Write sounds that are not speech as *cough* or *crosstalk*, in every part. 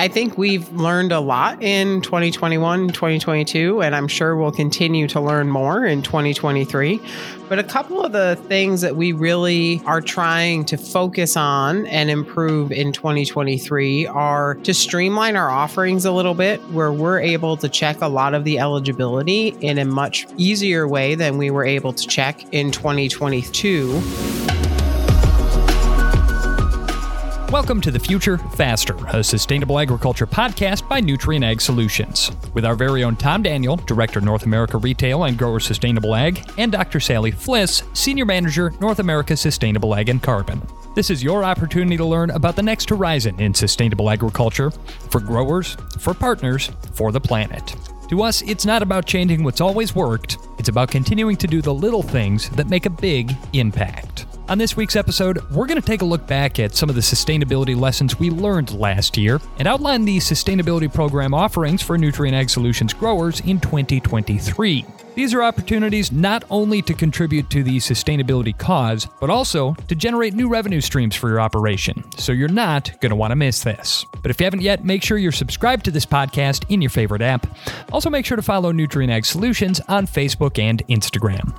I think we've learned a lot in 2021, 2022, and I'm sure we'll continue to learn more in 2023. But a couple of the things that we really are trying to focus on and improve in 2023 are to streamline our offerings a little bit, where we're able to check a lot of the eligibility in a much easier way than we were able to check in 2022. Welcome to The Future Faster, a sustainable agriculture podcast by Nutrien Ag Solutions. With our very own Tom Daniel, Director North America Retail and Grower Sustainable Ag, and Dr. Sally Fliss, Senior Manager North America Sustainable Ag and Carbon. This is your opportunity to learn about the next horizon in sustainable agriculture for growers, for partners, for the planet. To us, it's not about changing what's always worked, it's about continuing to do the little things that make a big impact. On this week's episode, we're going to take a look back at some of the sustainability lessons we learned last year and outline the sustainability program offerings for Nutrien Ag Solutions growers in 2023. These are opportunities not only to contribute to the sustainability cause, but also to generate new revenue streams for your operation. So you're not going to want to miss this. But if you haven't yet, make sure you're subscribed to this podcast in your favorite app. Also, make sure to follow Nutrien Ag Solutions on Facebook and Instagram.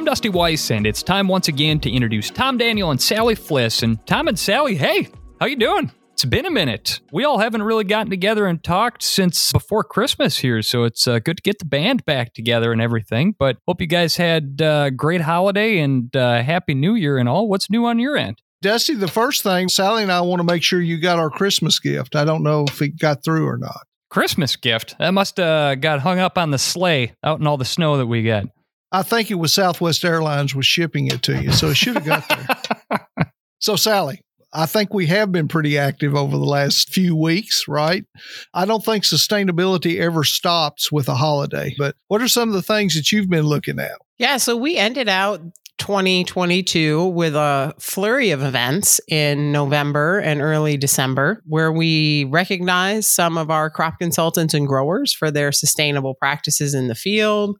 I'm Dusty Weiss, and it's time once again to introduce Tom Daniel and Sally Fliss. And Tom and Sally, hey, how you doing? It's been a minute. We all haven't really gotten together and talked since before Christmas here, so it's uh, good to get the band back together and everything. But hope you guys had a uh, great holiday and uh, happy New Year and all. What's new on your end? Dusty, the first thing, Sally and I want to make sure you got our Christmas gift. I don't know if it got through or not. Christmas gift? That must have uh, got hung up on the sleigh out in all the snow that we got. I think it was Southwest Airlines was shipping it to you, so it should have got there. *laughs* so, Sally, I think we have been pretty active over the last few weeks, right? I don't think sustainability ever stops with a holiday, but what are some of the things that you've been looking at? Yeah, so we ended out 2022 with a flurry of events in November and early December where we recognized some of our crop consultants and growers for their sustainable practices in the field,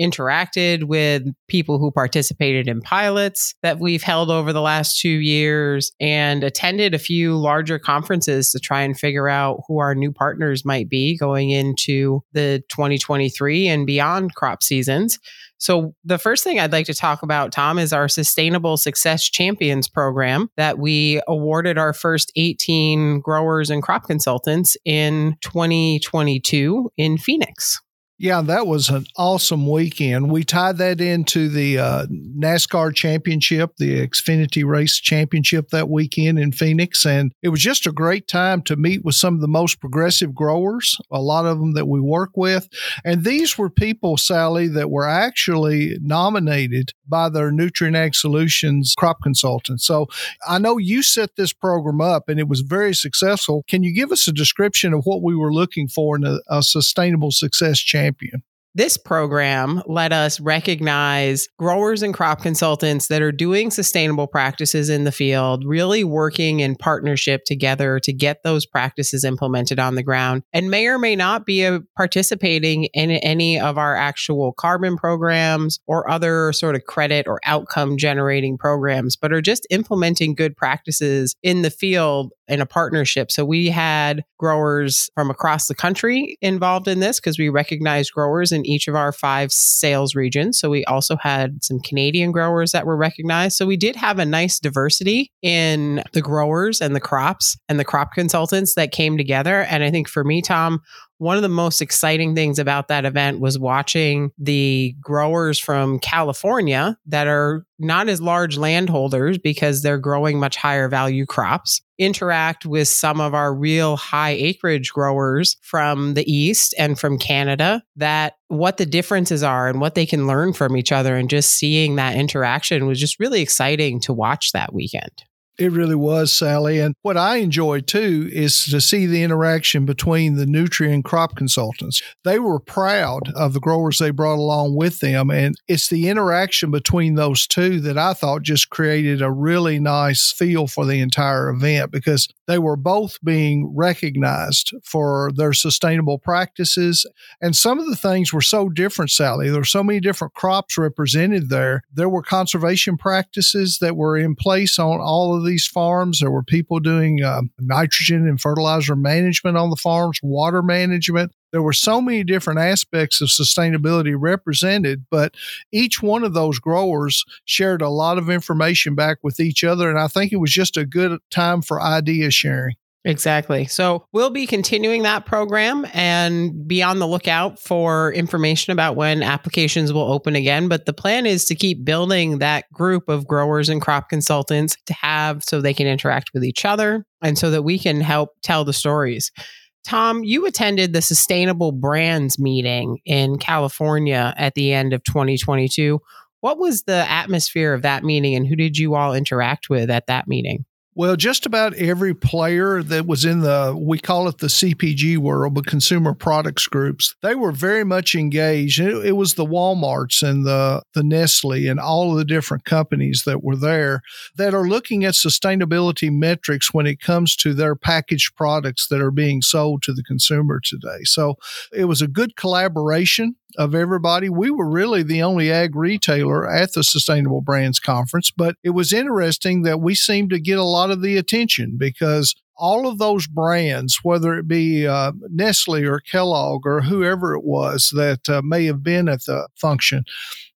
interacted with people who participated in pilots that we've held over the last two years, and attended a few larger conferences to try and figure out who our new partners might be going into the 2023 and beyond crop seasons. So, the first thing I'd like to talk about, Tom, is our Sustainable Success Champions program that we awarded our first 18 growers and crop consultants in 2022 in Phoenix. Yeah, that was an awesome weekend. We tied that into the uh, NASCAR championship, the Xfinity Race Championship that weekend in Phoenix. And it was just a great time to meet with some of the most progressive growers, a lot of them that we work with. And these were people, Sally, that were actually nominated by their Nutrien Ag Solutions crop consultant. So I know you set this program up and it was very successful. Can you give us a description of what we were looking for in a, a sustainable success champion? This program let us recognize growers and crop consultants that are doing sustainable practices in the field, really working in partnership together to get those practices implemented on the ground, and may or may not be a, participating in any of our actual carbon programs or other sort of credit or outcome generating programs, but are just implementing good practices in the field in a partnership. So we had growers from across the country involved in this because we recognized growers in each of our five sales regions. So we also had some Canadian growers that were recognized. So we did have a nice diversity in the growers and the crops and the crop consultants that came together. And I think for me, Tom, one of the most exciting things about that event was watching the growers from California that are not as large landholders because they're growing much higher value crops interact with some of our real high acreage growers from the east and from Canada that what the differences are and what they can learn from each other and just seeing that interaction was just really exciting to watch that weekend. It really was, Sally. And what I enjoyed too is to see the interaction between the Nutrien crop consultants. They were proud of the growers they brought along with them. And it's the interaction between those two that I thought just created a really nice feel for the entire event because they were both being recognized for their sustainable practices. And some of the things were so different, Sally. There were so many different crops represented there. There were conservation practices that were in place on all of these farms. There were people doing uh, nitrogen and fertilizer management on the farms, water management. There were so many different aspects of sustainability represented, but each one of those growers shared a lot of information back with each other. And I think it was just a good time for idea sharing. Exactly. So we'll be continuing that program and be on the lookout for information about when applications will open again. But the plan is to keep building that group of growers and crop consultants to have so they can interact with each other and so that we can help tell the stories. Tom, you attended the Sustainable Brands meeting in California at the end of 2022. What was the atmosphere of that meeting and who did you all interact with at that meeting? Well, just about every player that was in the, we call it the CPG world, but consumer products groups, they were very much engaged. It, it, was the Walmarts and the, the Nestle and all of the different companies that were there that are looking at sustainability metrics when it comes to their packaged products that are being sold to the consumer today. So it was a good collaboration of everybody. We were really the only ag retailer at the Sustainable Brands Conference, but it was interesting that we seemed to get a lot of the attention because all of those brands, whether it be uh, Nestle or Kellogg or whoever it was that uh, may have been at the function,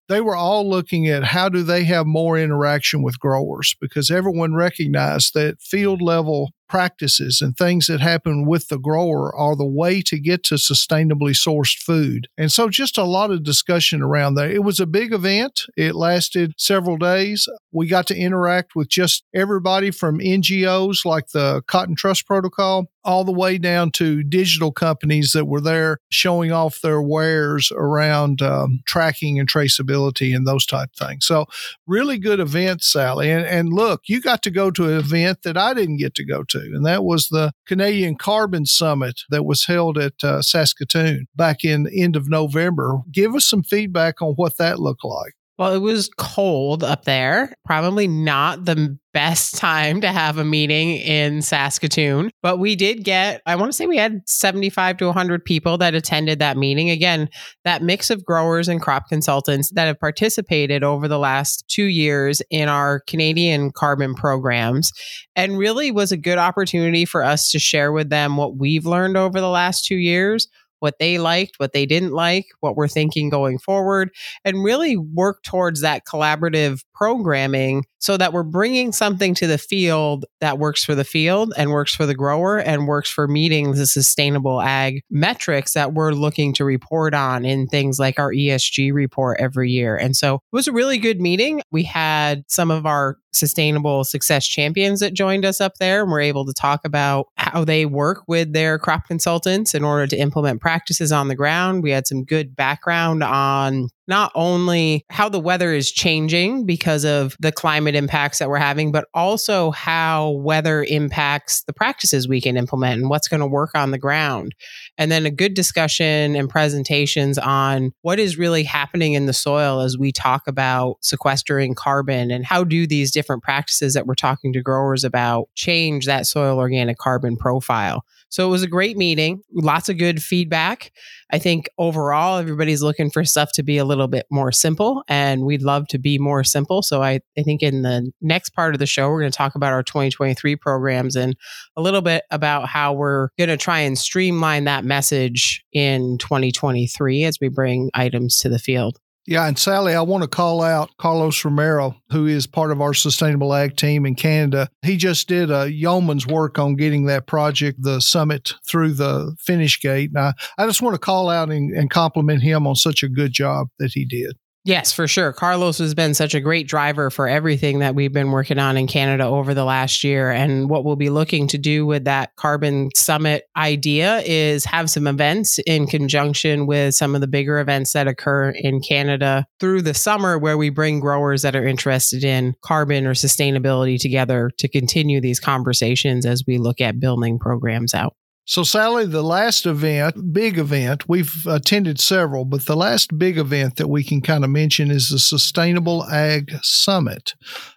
they were all looking at how do they have more interaction with growers because everyone recognized that field level practices and things that happen with the grower are the way to get to sustainably sourced food. And so just a lot of discussion around that. It was a big event. It lasted several days. We got to interact with just everybody from NGOs like the Cotton Trust Protocol all the way down to digital companies that were there showing off their wares around um, tracking and traceability and those type things. So really good event, Sally. And, and look, you got to go to an event that I didn't get to go to and that was the Canadian Carbon Summit that was held at uh, Saskatoon back in end of November. Give us some feedback on what that looked like. Well, it was cold up there. Probably not the best *laughs* time to have a meeting in Saskatoon, but we did get, I want to say we had 75 to 100 people that attended that meeting. Again, that mix of growers and crop consultants that have participated over the last two years in our Canadian carbon programs and really was a good opportunity for us to share with them what we've learned over the last two years what they liked, what they didn't like, what we're thinking going forward, and really work towards that collaborative programming so that we're bringing something to the field that works for the field and works for the grower and works for meeting the sustainable ag metrics that we're looking to report on in things like our ESG report every year. And so it was a really good meeting. We had some of our sustainable success champions that joined us up there and we're able to talk about how they work with their crop consultants in order to implement practices on the ground. We had some good background on not only how the weather is changing because of the climate impacts that we're having, but also how weather impacts the practices we can implement and what's going to work on the ground. And then a good discussion and presentations on what is really happening in the soil as we talk about sequestering carbon and how do these different practices that we're talking to growers about change that soil organic carbon profile. So it was a great meeting, lots of good feedback. I think overall, everybody's looking for stuff to be a little bit more simple, and we'd love to be more simple. So I, I think in the next part of the show, we're going to talk about our 2023 programs and a little bit about how we're going to try and streamline that message in 2023 as we bring items to the field. Yeah, and Sally, I want to call out Carlos Romero, who is part of our sustainable ag team in Canada. He just did a yeoman's work on getting that project, the summit, through the finish gate. And I, I just want to call out and, and compliment him on such a good job that he did. Yes, for sure. Carlos has been such a great driver for everything that we've been working on in Canada over the last year. And what we'll be looking to do with that carbon summit idea is have some events in conjunction with some of the bigger events that occur in Canada through the summer, where we bring growers that are interested in carbon or sustainability together to continue these conversations as we look at building programs out. So, Sally, the last event, big event, we've attended several, but the last big event that we can kind of mention is the Sustainable Ag Summit.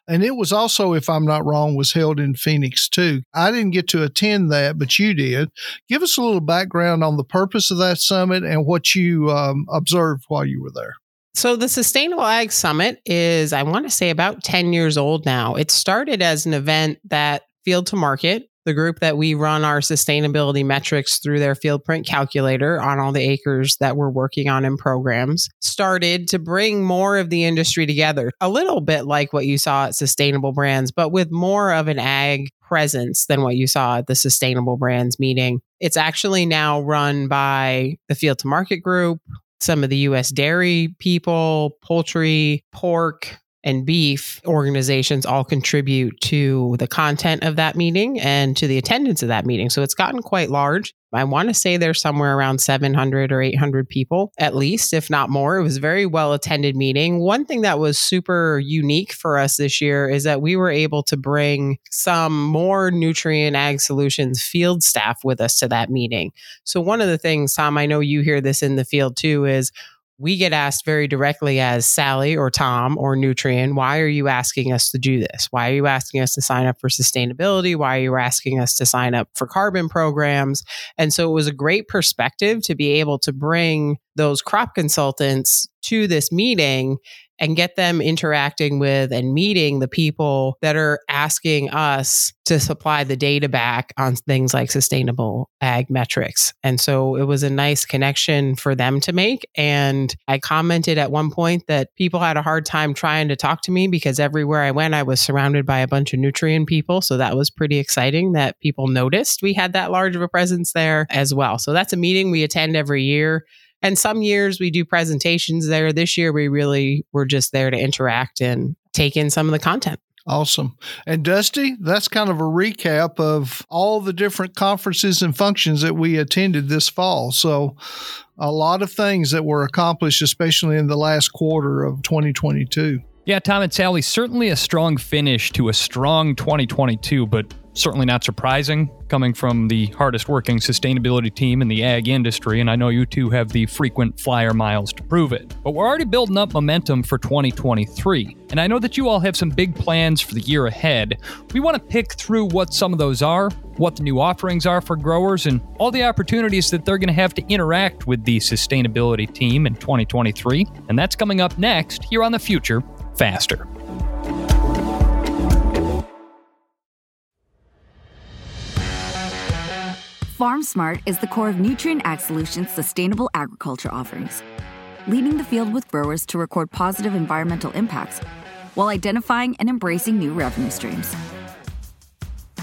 And it was also, if I'm not wrong, was held in Phoenix too. I didn't get to attend that, but you did. Give us a little background on the purpose of that summit and what you um, observed while you were there. So, the Sustainable Ag Summit is, I want to say, about 10 years old now. It started as an event that Field to Market, the group that we run our sustainability metrics through their Fieldprint Calculator on all the acres that we're working on in programs, started to bring more of the industry together, a little bit like what you saw at Sustainable Brands, but with more of an ag presence than what you saw at the Sustainable Brands meeting. It's actually now run by the Field to Market Group, some of the US dairy people, poultry, pork, and beef organizations all contribute to the content of that meeting and to the attendance of that meeting. So it's gotten quite large. I want to say there's somewhere around 700 or 800 people, at least, if not more. It was a very well attended meeting. One thing that was super unique for us this year is that we were able to bring some more Nutrien Ag Solutions field staff with us to that meeting. So, one of the things, Tom, I know you hear this in the field too, is we get asked very directly as Sally or Tom or Nutrien, why are you asking us to do this? Why are you asking us to sign up for sustainability? Why are you asking us to sign up for carbon programs? And so it was a great perspective to be able to bring those crop consultants to this meeting and get them interacting with and meeting the people that are asking us to supply the data back on things like sustainable ag metrics. And so it was a nice connection for them to make. And I commented at one point that people had a hard time trying to talk to me because everywhere I went, I was surrounded by a bunch of Nutrien people. So that was pretty exciting that people noticed we had that large of a presence there as well. So that's a meeting we attend every year. And some years we do presentations there. This year we really were just there to interact and take in some of the content. Awesome. And Dusty, that's kind of a recap of all the different conferences and functions that we attended this fall. So, a lot of things that were accomplished, especially in the last quarter of 2022. Yeah, Tom and Sally, certainly a strong finish to a strong 2022, but certainly not surprising coming from the hardest working sustainability team in the ag industry, and I know you two have the frequent flyer miles to prove it. But we're already building up momentum for 2023, and I know that you all have some big plans for the year ahead. We want to pick through what some of those are, what the new offerings are for growers, and all the opportunities that they're going to have to interact with the sustainability team in 2023. And that's coming up next here on The Future Faster. FarmSmart is the core of Nutrien Ag Solutions' sustainable agriculture offerings, leading the field with growers to record positive environmental impacts while identifying and embracing new revenue streams.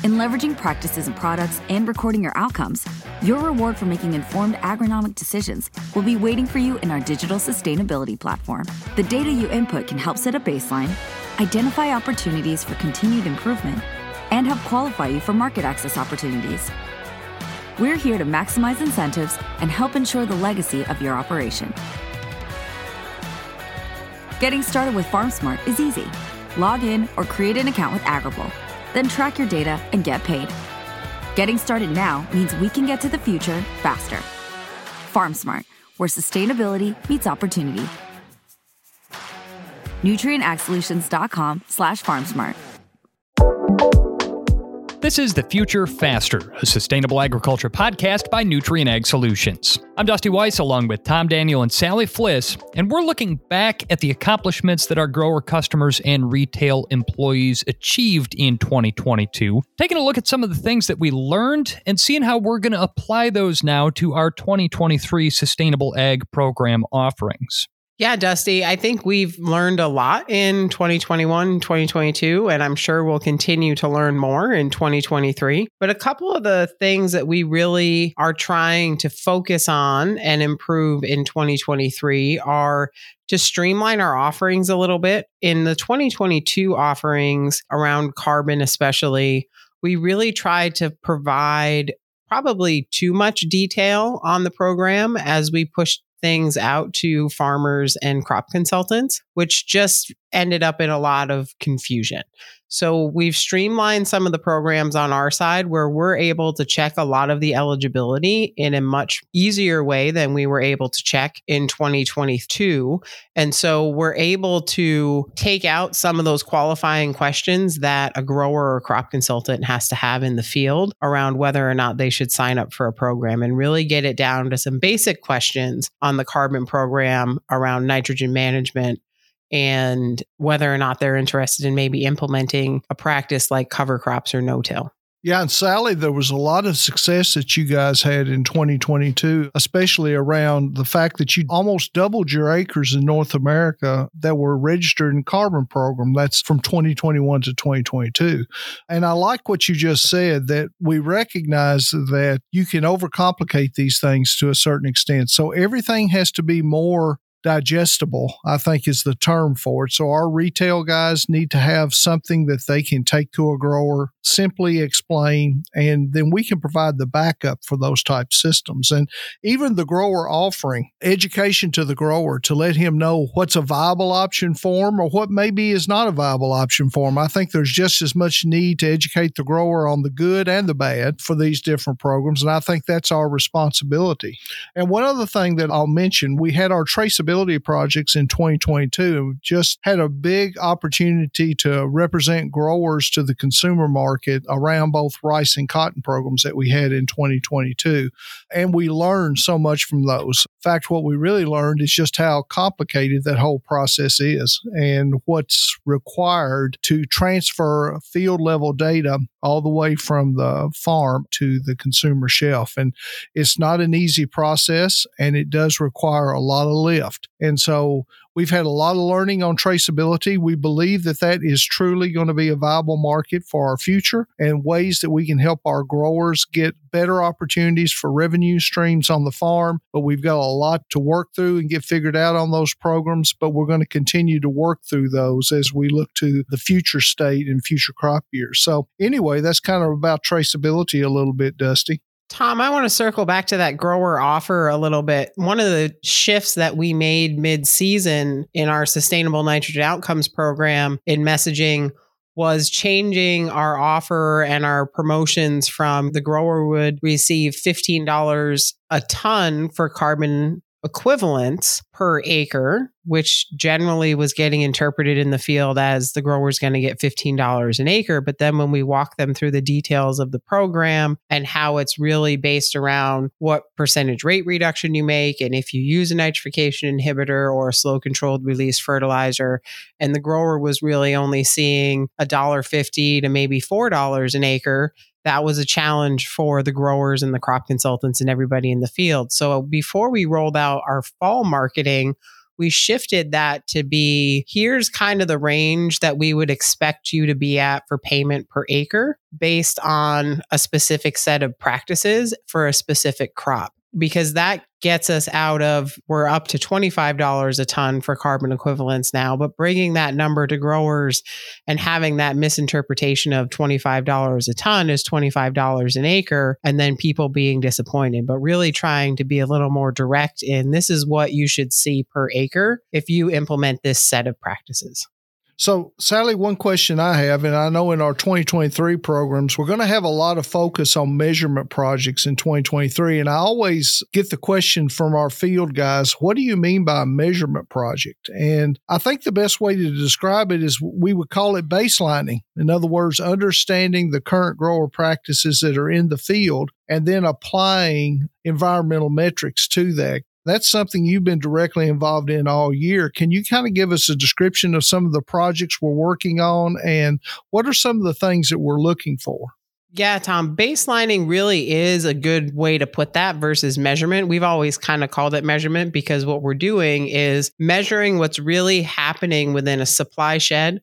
In leveraging practices and products and recording your outcomes, your reward for making informed agronomic decisions will be waiting for you in our digital sustainability platform. The data you input can help set a baseline, identify opportunities for continued improvement, and help qualify you for market access opportunities. We're here to maximize incentives and help ensure the legacy of your operation. Getting started with FarmSmart is easy. Log in or create an account with Agrible, then track your data and get paid. Getting started now means we can get to the future faster. FarmSmart, where sustainability meets opportunity. NutrienAgSolutions.com slash FarmSmart. This is The Future Faster, a sustainable agriculture podcast by Nutrien Ag Solutions. I'm Dusty Weiss along with Tom Daniel and Sally Fliss, and we're looking back at the accomplishments that our grower customers and retail employees achieved in 2022, taking a look at some of the things that we learned and seeing how we're going to apply those now to our 2023 Sustainable Ag Program offerings. Yeah, Dusty, I think we've learned a lot in 2021, 2022, and I'm sure we'll continue to learn more in 2023. But a couple of the things that we really are trying to focus on and improve in 2023 are to streamline our offerings a little bit. In the 2022 offerings around carbon, especially, we really tried to provide probably too much detail on the program as we pushed things out to farmers and crop consultants. Which just ended up in a lot of confusion. So we've streamlined some of the programs on our side where we're able to check a lot of the eligibility in a much easier way than we were able to check in 2022. And so we're able to take out some of those qualifying questions that a grower or crop consultant has to have in the field around whether or not they should sign up for a program and really get it down to some basic questions on the carbon program around nitrogen management and whether or not they're interested in maybe implementing a practice like cover crops or no till. Yeah, and Sally, there was a lot of success that you guys had in 2022, especially around the fact that you almost doubled your acres in North America that were registered in carbon program. That's from 2021 to 2022. And I like what you just said that we recognize that you can overcomplicate these things to a certain extent. So everything has to be more digestible, I think is the term for it. So our retail guys need to have something that they can take to a grower, simply explain, and then we can provide the backup for those type systems. And even the grower offering education to the grower to let him know what's a viable option for him or what maybe is not a viable option for him. I think there's just as much need to educate the grower on the good and the bad for these different programs. And I think that's our responsibility. And one other thing that I'll mention, we had our traceability projects in 2022. Just had a big opportunity to represent growers to the consumer market around both rice and cotton programs that we had in 2022. And we learned so much from those. Fact, what we really learned is just how complicated that whole process is and what's required to transfer field level data all the way from the farm to the consumer shelf. And it's not an easy process and it does require a lot of lift. And so we've had a lot of learning on traceability. We believe that that is truly going to be a viable market for our future and ways that we can help our growers get better opportunities for revenue streams on the farm. But we've got a lot to work through and get figured out on those programs. But we're going to continue to work through those as we look to the future state and future crop years. So, anyway, that's kind of about traceability a little bit, Dusty. Tom, I want to circle back to that grower offer a little bit. One of the shifts that we made mid season in our sustainable nitrogen outcomes program in messaging was changing our offer and our promotions from the grower would receive $15 a ton for carbon equivalents per acre, which generally was getting interpreted in the field as the grower's going to get $15 an acre. But then when we walk them through the details of the program and how it's really based around what percentage rate reduction you make, and if you use a nitrification inhibitor or a slow controlled release fertilizer, and the grower was really only seeing $1.50 to maybe $4 an acre that was a challenge for the growers and the crop consultants and everybody in the field. So before we rolled out our fall marketing, we shifted that to be here's kind of the range that we would expect you to be at for payment per acre based on a specific set of practices for a specific crop because that gets us out of we're up to $25 a ton for carbon equivalents now but bringing that number to growers and having that misinterpretation of $25 a ton is $25 an acre and then people being disappointed but really trying to be a little more direct in this is what you should see per acre if you implement this set of practices so, Sally, one question I have, and I know in our 2023 programs, we're going to have a lot of focus on measurement projects in 2023. And I always get the question from our field guys, what do you mean by a measurement project? And I think the best way to describe it is we would call it baselining. In other words, understanding the current grower practices that are in the field and then applying environmental metrics to that that's something you've been directly involved in all year. Can you kind of give us a description of some of the projects we're working on and what are some of the things that we're looking for? Yeah, Tom, baselining really is a good way to put that versus measurement. We've always kind of called it measurement because what we're doing is measuring what's really happening within a supply shed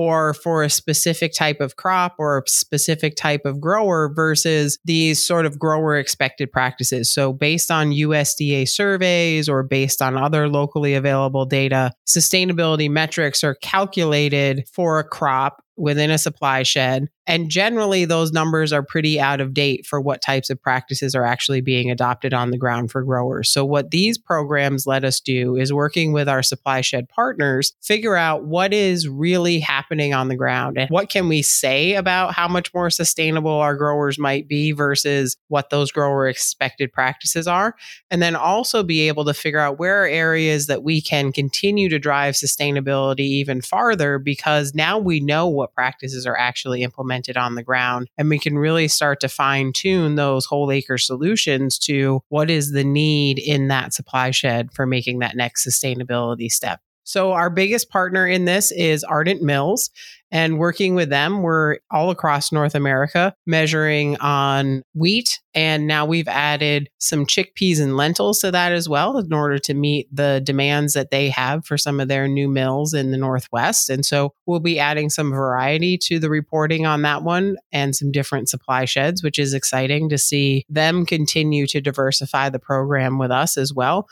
or for a specific type of crop or a specific type of grower versus these sort of grower expected practices. So, based on USDA surveys or based on other locally available data, sustainability metrics are calculated for a crop within a supply shed. And generally, those numbers are pretty out of date for what types of practices are actually being adopted on the ground for growers. So, what these programs let us do is working with our supply shed partners, figure out what is really happening on the ground and what can we say about how much more sustainable our growers might be versus what those grower expected practices are. And then also be able to figure out where are areas that we can continue to drive sustainability even farther because now we know what practices are actually implemented on the ground and we can really start to fine tune those whole acre solutions to what is the need in that supply shed for making that next sustainability step. So, our biggest partner in this is Ardent Mills. And working with them, we're all across North America measuring on wheat. And now we've added some chickpeas and lentils to that as well in order to meet the demands that they have for some of their new mills in the Northwest. And so we'll be adding some variety to the reporting on that one and some different supply sheds, which is exciting to see them continue to diversify the program with us as well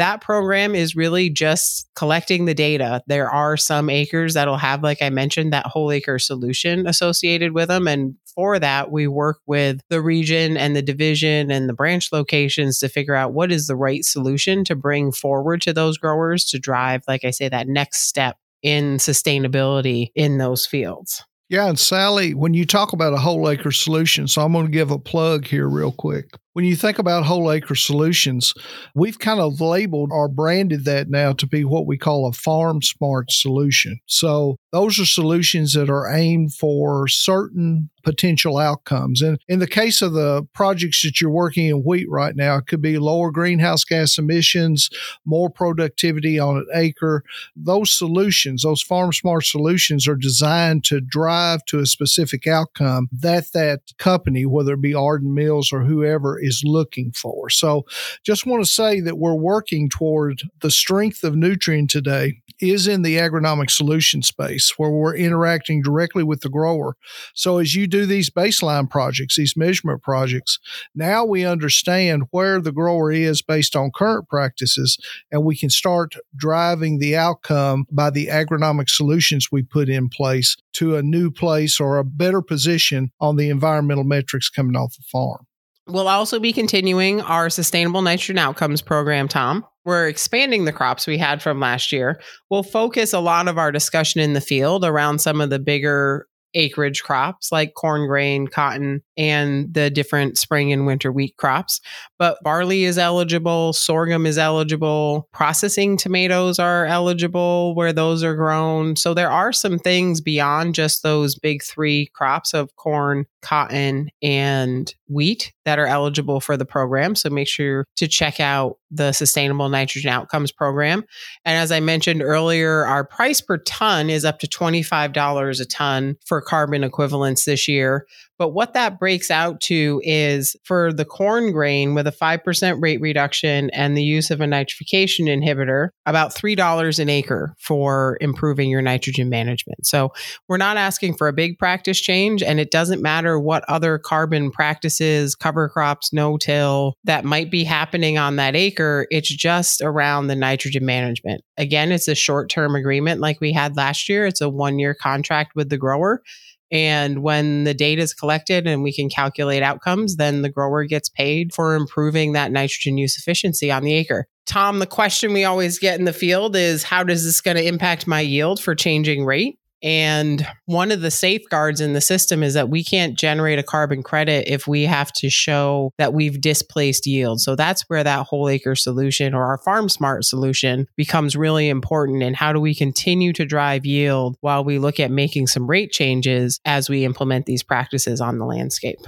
that program is really just collecting the data. There are some acres that'll have, like I mentioned, that whole acre solution associated with them. And for that, we work with the region and the division and the branch locations to figure out what is the right solution to bring forward to those growers to drive, like I say, that next step in sustainability in those fields. Yeah, and Sally, when you talk about a whole acre solution, so I'm going to give a plug here real quick. When you think about whole acre solutions, we've kind of labeled or branded that now to be what we call a FarmSmart solution. So those are solutions that are aimed for certain potential outcomes. And in the case of the projects that you're working in wheat right now, it could be lower greenhouse gas emissions, more productivity on an acre. Those solutions, those FarmSmart solutions are designed to drive to a specific outcome that that company, whether it be Ardent Mills or whoever, is looking for. So just want to say that we're working toward the strength of Nutrien today is in the agronomic solution space where we're interacting directly with the grower. So as you do these baseline projects, these measurement projects, now we understand where the grower is based on current practices and we can start driving the outcome by the agronomic solutions we put in place to a new place or a better position on the environmental metrics coming off the farm. We'll also be continuing our Sustainable Nitrogen Outcomes program, Tom. We're expanding the crops we had from last year. We'll focus a lot of our discussion in the field around some of the bigger acreage crops like corn grain, cotton, and the different spring and winter wheat crops. But barley is eligible, sorghum is eligible, processing tomatoes are eligible where those are grown. So there are some things beyond just those big three crops of corn, cotton, and wheat that are eligible for the program. So make sure to check out the Sustainable Nitrogen Outcomes program. And as I mentioned earlier, our price per ton is up to $25 a ton for carbon equivalents this year. But what that breaks out to is for the corn grain with a 5% rate reduction and the use of a nitrification inhibitor, about $3 an acre for improving your nitrogen management. So we're not asking for a big practice change, and it doesn't matter what other carbon practices, cover crops, no till that might be happening on that acre. It's just around the nitrogen management. Again, it's a short term agreement like we had last year, it's a one year contract with the grower. And when the data is collected and we can calculate outcomes, then the grower gets paid for improving that nitrogen use efficiency on the acre. Tom, the question we always get in the field is how does this going to impact my yield for changing rate? And one of the safeguards in the system is that we can't generate a carbon credit if we have to show that we've displaced yield. So that's where that whole acre solution or our FarmSmart solution becomes really important. And how do we continue to drive yield while we look at making some rate changes as we implement these practices on the landscape?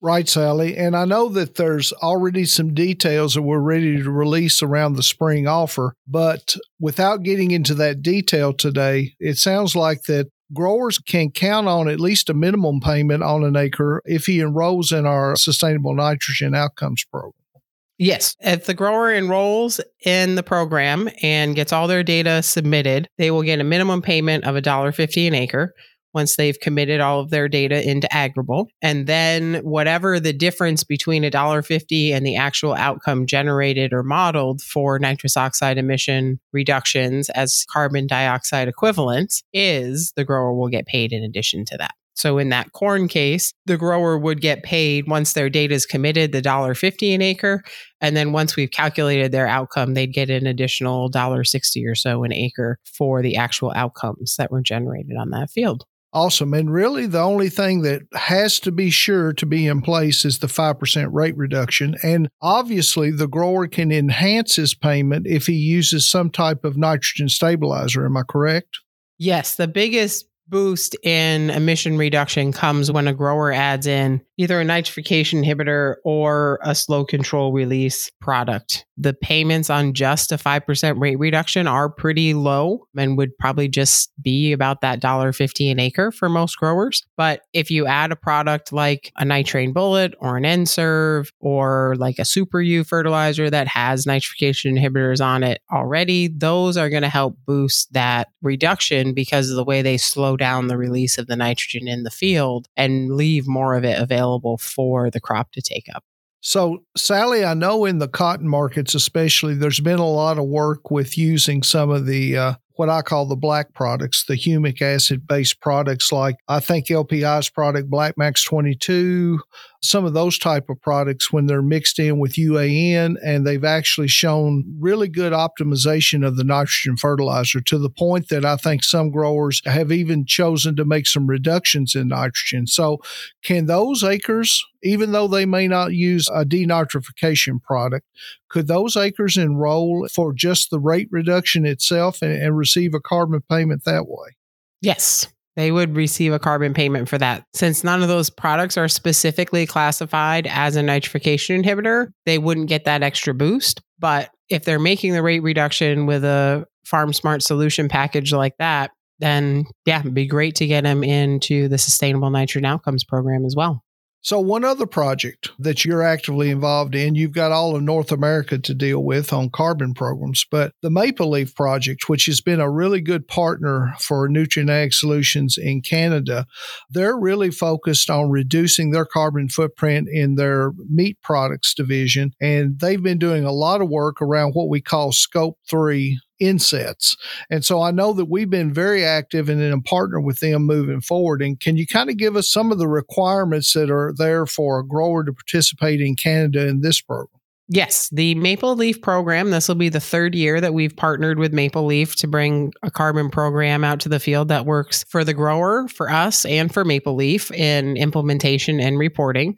Right, Sally. And I know that there's already some details that we're ready to release around the spring offer. But without getting into that detail today, it sounds like that growers can count on at least a minimum payment on an acre if he enrolls in our sustainable nitrogen outcomes program. Yes. If the grower enrolls in the program and gets all their data submitted, they will get a minimum payment of $1.50 an acre once they've committed all of their data into Agrible. And then whatever the difference between $1.50 and the actual outcome generated or modeled for nitrous oxide emission reductions as carbon dioxide equivalents is, the grower will get paid in addition to that. So in that corn case, the grower would get paid once their data is committed, the $1.50 an acre. And then once we've calculated their outcome, they'd get an additional $1.60 or so an acre for the actual outcomes that were generated on that field. Awesome. And really, the only thing that has to be sure to be in place is the 5% rate reduction. And obviously, the grower can enhance his payment if he uses some type of nitrogen stabilizer. Am I correct? Yes. The biggest boost in emission reduction comes when a grower adds in either a nitrification inhibitor or a slow control release product. The payments on just a 5% rate reduction are pretty low and would probably just be about that $1.50 an acre for most growers. But if you add a product like a nitrane bullet or an N-Serve or like a Super U fertilizer that has nitrification inhibitors on it already, those are going to help boost that reduction because of the way they slow down the release of the nitrogen in the field and leave more of it available for the crop to take up. So, Sally, I know in the cotton markets, especially, there's been a lot of work with using some of the uh, what I call the black products, the humic acid based products like I think LPI's product Black Max 22, some of those type of products when they're mixed in with UAN and they've actually shown really good optimization of the nitrogen fertilizer to the point that I think some growers have even chosen to make some reductions in nitrogen. So can those acres even though they may not use a denitrification product, could those acres enroll for just the rate reduction itself and, and receive a carbon payment that way? Yes they would receive a carbon payment for that. Since none of those products are specifically classified as a nitrification inhibitor, they wouldn't get that extra boost. But if they're making the rate reduction with a FarmSmart solution package like that, then yeah, it'd be great to get them into the Sustainable Nitrogen Outcomes program as well. So, one other project that you're actively involved in, you've got all of North America to deal with on carbon programs, but the Maple Leaf Project, which has been a really good partner for Nutrien Ag Solutions in Canada, they're really focused on reducing their carbon footprint in their meat products division. And they've been doing a lot of work around what we call Scope 3 insets. And so I know that we've been very active and in a partner with them moving forward. And can you kind of give us some of the requirements that are there for a grower to participate in Canada in this program? Yes, the Maple Leaf program. This will be the third year that we've partnered with Maple Leaf to bring a carbon program out to the field that works for the grower, for us, and for Maple Leaf in implementation and reporting.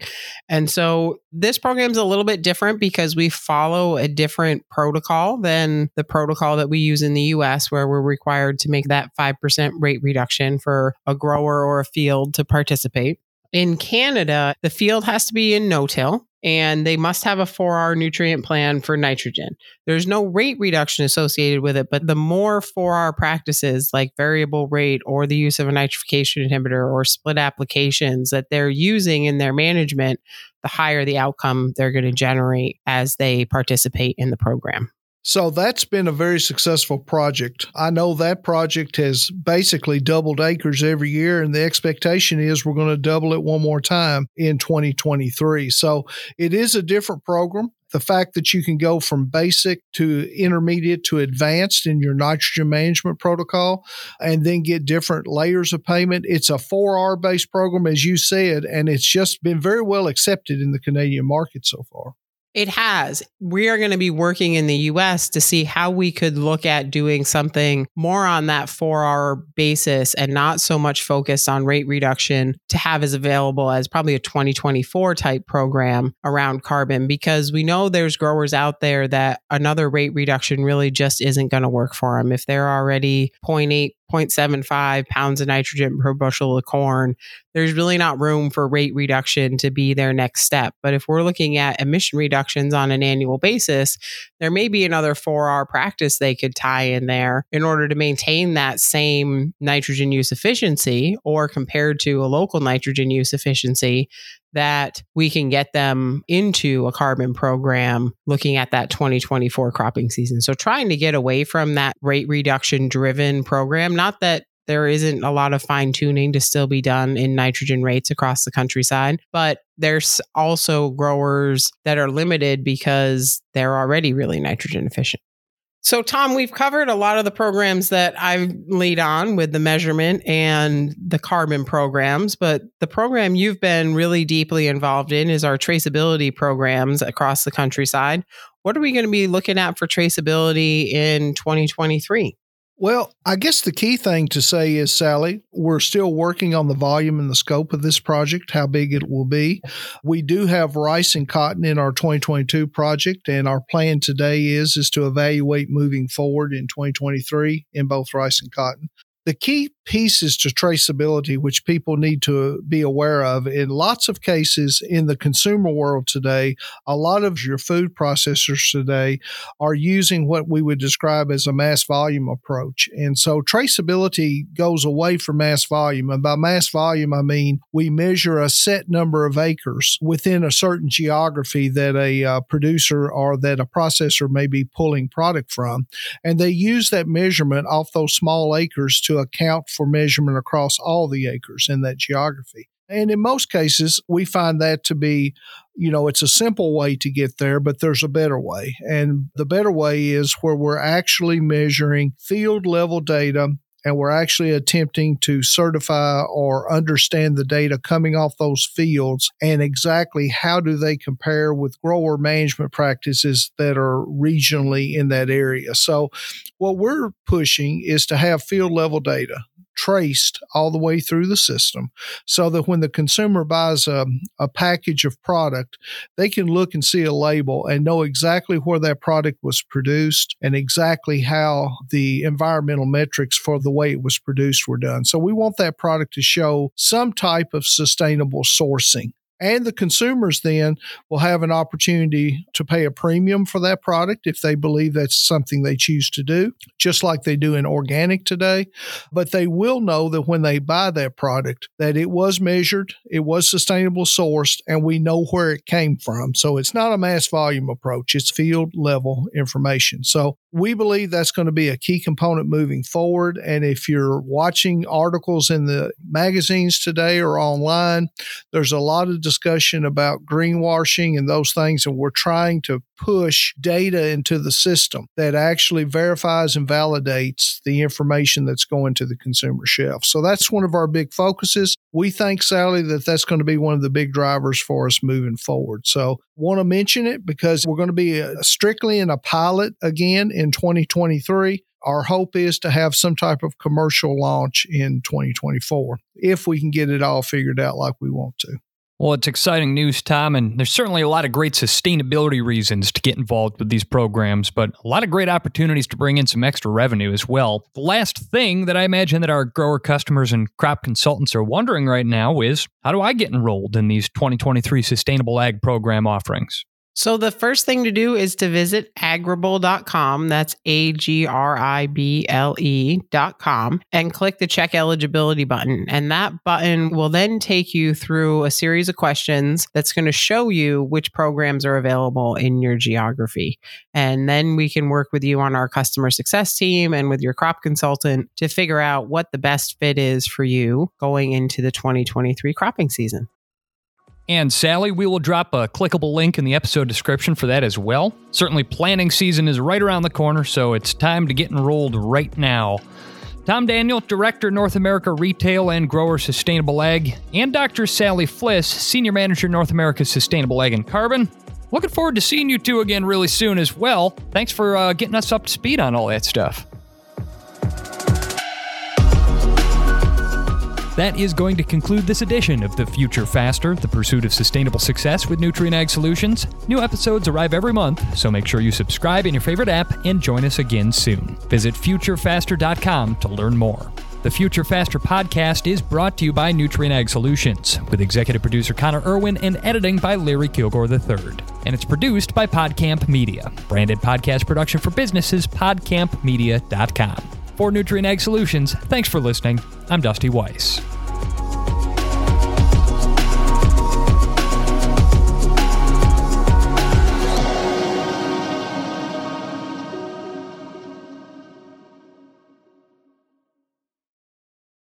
And so this program is a little bit different because we follow a different protocol than the protocol that we use in the US, where we're required to make that 5% rate reduction for a grower or a field to participate. In Canada, the field has to be in no till and they must have a 4R nutrient plan for nitrogen. There's no rate reduction associated with it, but the more 4R practices like variable rate or the use of a nitrification inhibitor or split applications that they're using in their management, the higher the outcome they're going to generate as they participate in the program. So that's been a very successful project. I know that project has basically doubled acres every year, and the expectation is we're going to double it one more time in 2023. So it is a different program. The fact that you can go from basic to intermediate to advanced in your nitrogen management protocol and then get different layers of payment. It's a 4R based program, as you said, and it's just been very well accepted in the Canadian market so far. It has. We are going to be working in the US to see how we could look at doing something more on that 4R basis and not so much focused on rate reduction to have as available as probably a 2024 type program around carbon because we know there's growers out there that another rate reduction really just isn't going to work for them. If they're already 0.8 0.75 pounds of nitrogen per bushel of corn, there's really not room for rate reduction to be their next step. But if we're looking at emission reductions on an annual basis, there may be another 4R practice they could tie in there in order to maintain that same nitrogen use efficiency or compared to a local nitrogen use efficiency that we can get them into a carbon program looking at that 2024 cropping season. So trying to get away from that rate reduction driven program, not that there isn't a lot of fine tuning to still be done in nitrogen rates across the countryside. But there's also growers that are limited because they're already really nitrogen efficient. So, Tom, we've covered a lot of the programs that I've lead on with the measurement and the carbon programs, but the program you've been really deeply involved in is our traceability programs across the countryside. What are we going to be looking at for traceability in 2023? Well, I guess the key thing to say is, Sally, we're still working on the volume and the scope of this project, how big it will be. We do have rice and cotton in our 2022 project, and our plan today is is to evaluate moving forward in 2023 in both rice and cotton. The key pieces to traceability, which people need to be aware of, in lots of cases in the consumer world today, a lot of your food processors today are using what we would describe as a mass volume approach. And so traceability goes away from mass volume. And by mass volume, I mean we measure a set number of acres within a certain geography that a uh, producer or that a processor may be pulling product from. And they use that measurement off those small acres to account for measurement across all the acres in that geography. And in most cases, we find that to be, you know, it's a simple way to get there, but there's a better way. And the better way is where we're actually measuring field level data and we're actually attempting to certify or understand the data coming off those fields and exactly how do they compare with grower management practices that are regionally in that area. So what we're pushing is to have field level data traced all the way through the system so that when the consumer buys a, a package of product, they can look and see a label and know exactly where that product was produced and exactly how the environmental metrics for the way it was produced were done. So we want that product to show some type of sustainable sourcing. And the consumers then will have an opportunity to pay a premium for that product if they believe that's something they choose to do, just like they do in organic today. But they will know that when they buy that product, that it was measured, it was sustainable sourced, and we know where it came from. So it's not a mass volume approach, it's field level information. So we believe that's going to be a key component moving forward. And if you're watching articles in the magazines today or online, there's a lot of discussion about greenwashing and those things. And we're trying to push data into the system that actually verifies and validates the information that's going to the consumer shelf. So that's one of our big focuses. We think, Sally, that that's going to be one of the big drivers for us moving forward. So want to mention it because we're going to be uh, strictly in a pilot again in 2023. Our hope is to have some type of commercial launch in 2024 if we can get it all figured out like we want to. Well, it's exciting news, Tom, and there's certainly a lot of great sustainability reasons to get involved with these programs, but a lot of great opportunities to bring in some extra revenue as well. The last thing that I imagine that our grower customers and crop consultants are wondering right now is how do I get enrolled in these 2023 Sustainable Ag Program offerings? So the first thing to do is to visit agrible.com. That's A G R I B L E.com and click the check eligibility button. And that button will then take you through a series of questions that's going to show you which programs are available in your geography. And then we can work with you on our customer success team and with your crop consultant to figure out what the best fit is for you going into the 2023 cropping season and Sally. We will drop a clickable link in the episode description for that as well. Certainly, planting season is right around the corner, so it's time to get enrolled right now. Tom Daniel, Director, North America Retail and Grower Sustainable Ag, and Dr. Sally Flis, Senior Manager, North America Sustainable Ag and Carbon. Looking forward to seeing you two again really soon as well. Thanks for uh, getting us up to speed on all that stuff. That is going to conclude this edition of The Future Faster, the pursuit of sustainable success with Nutrien Ag Solutions. New episodes arrive every month, so make sure you subscribe in your favorite app and join us again soon. Visit futurefaster.com to learn more. The Future Faster podcast is brought to you by Nutrien Ag Solutions, with executive producer Connor Irwin and editing by Larry Kilgore III. And it's produced by PodCamp Media, branded podcast production for businesses, podcampmedia.com. For Nutrien Ag Solutions, thanks for listening. I'm Dusty Weiss.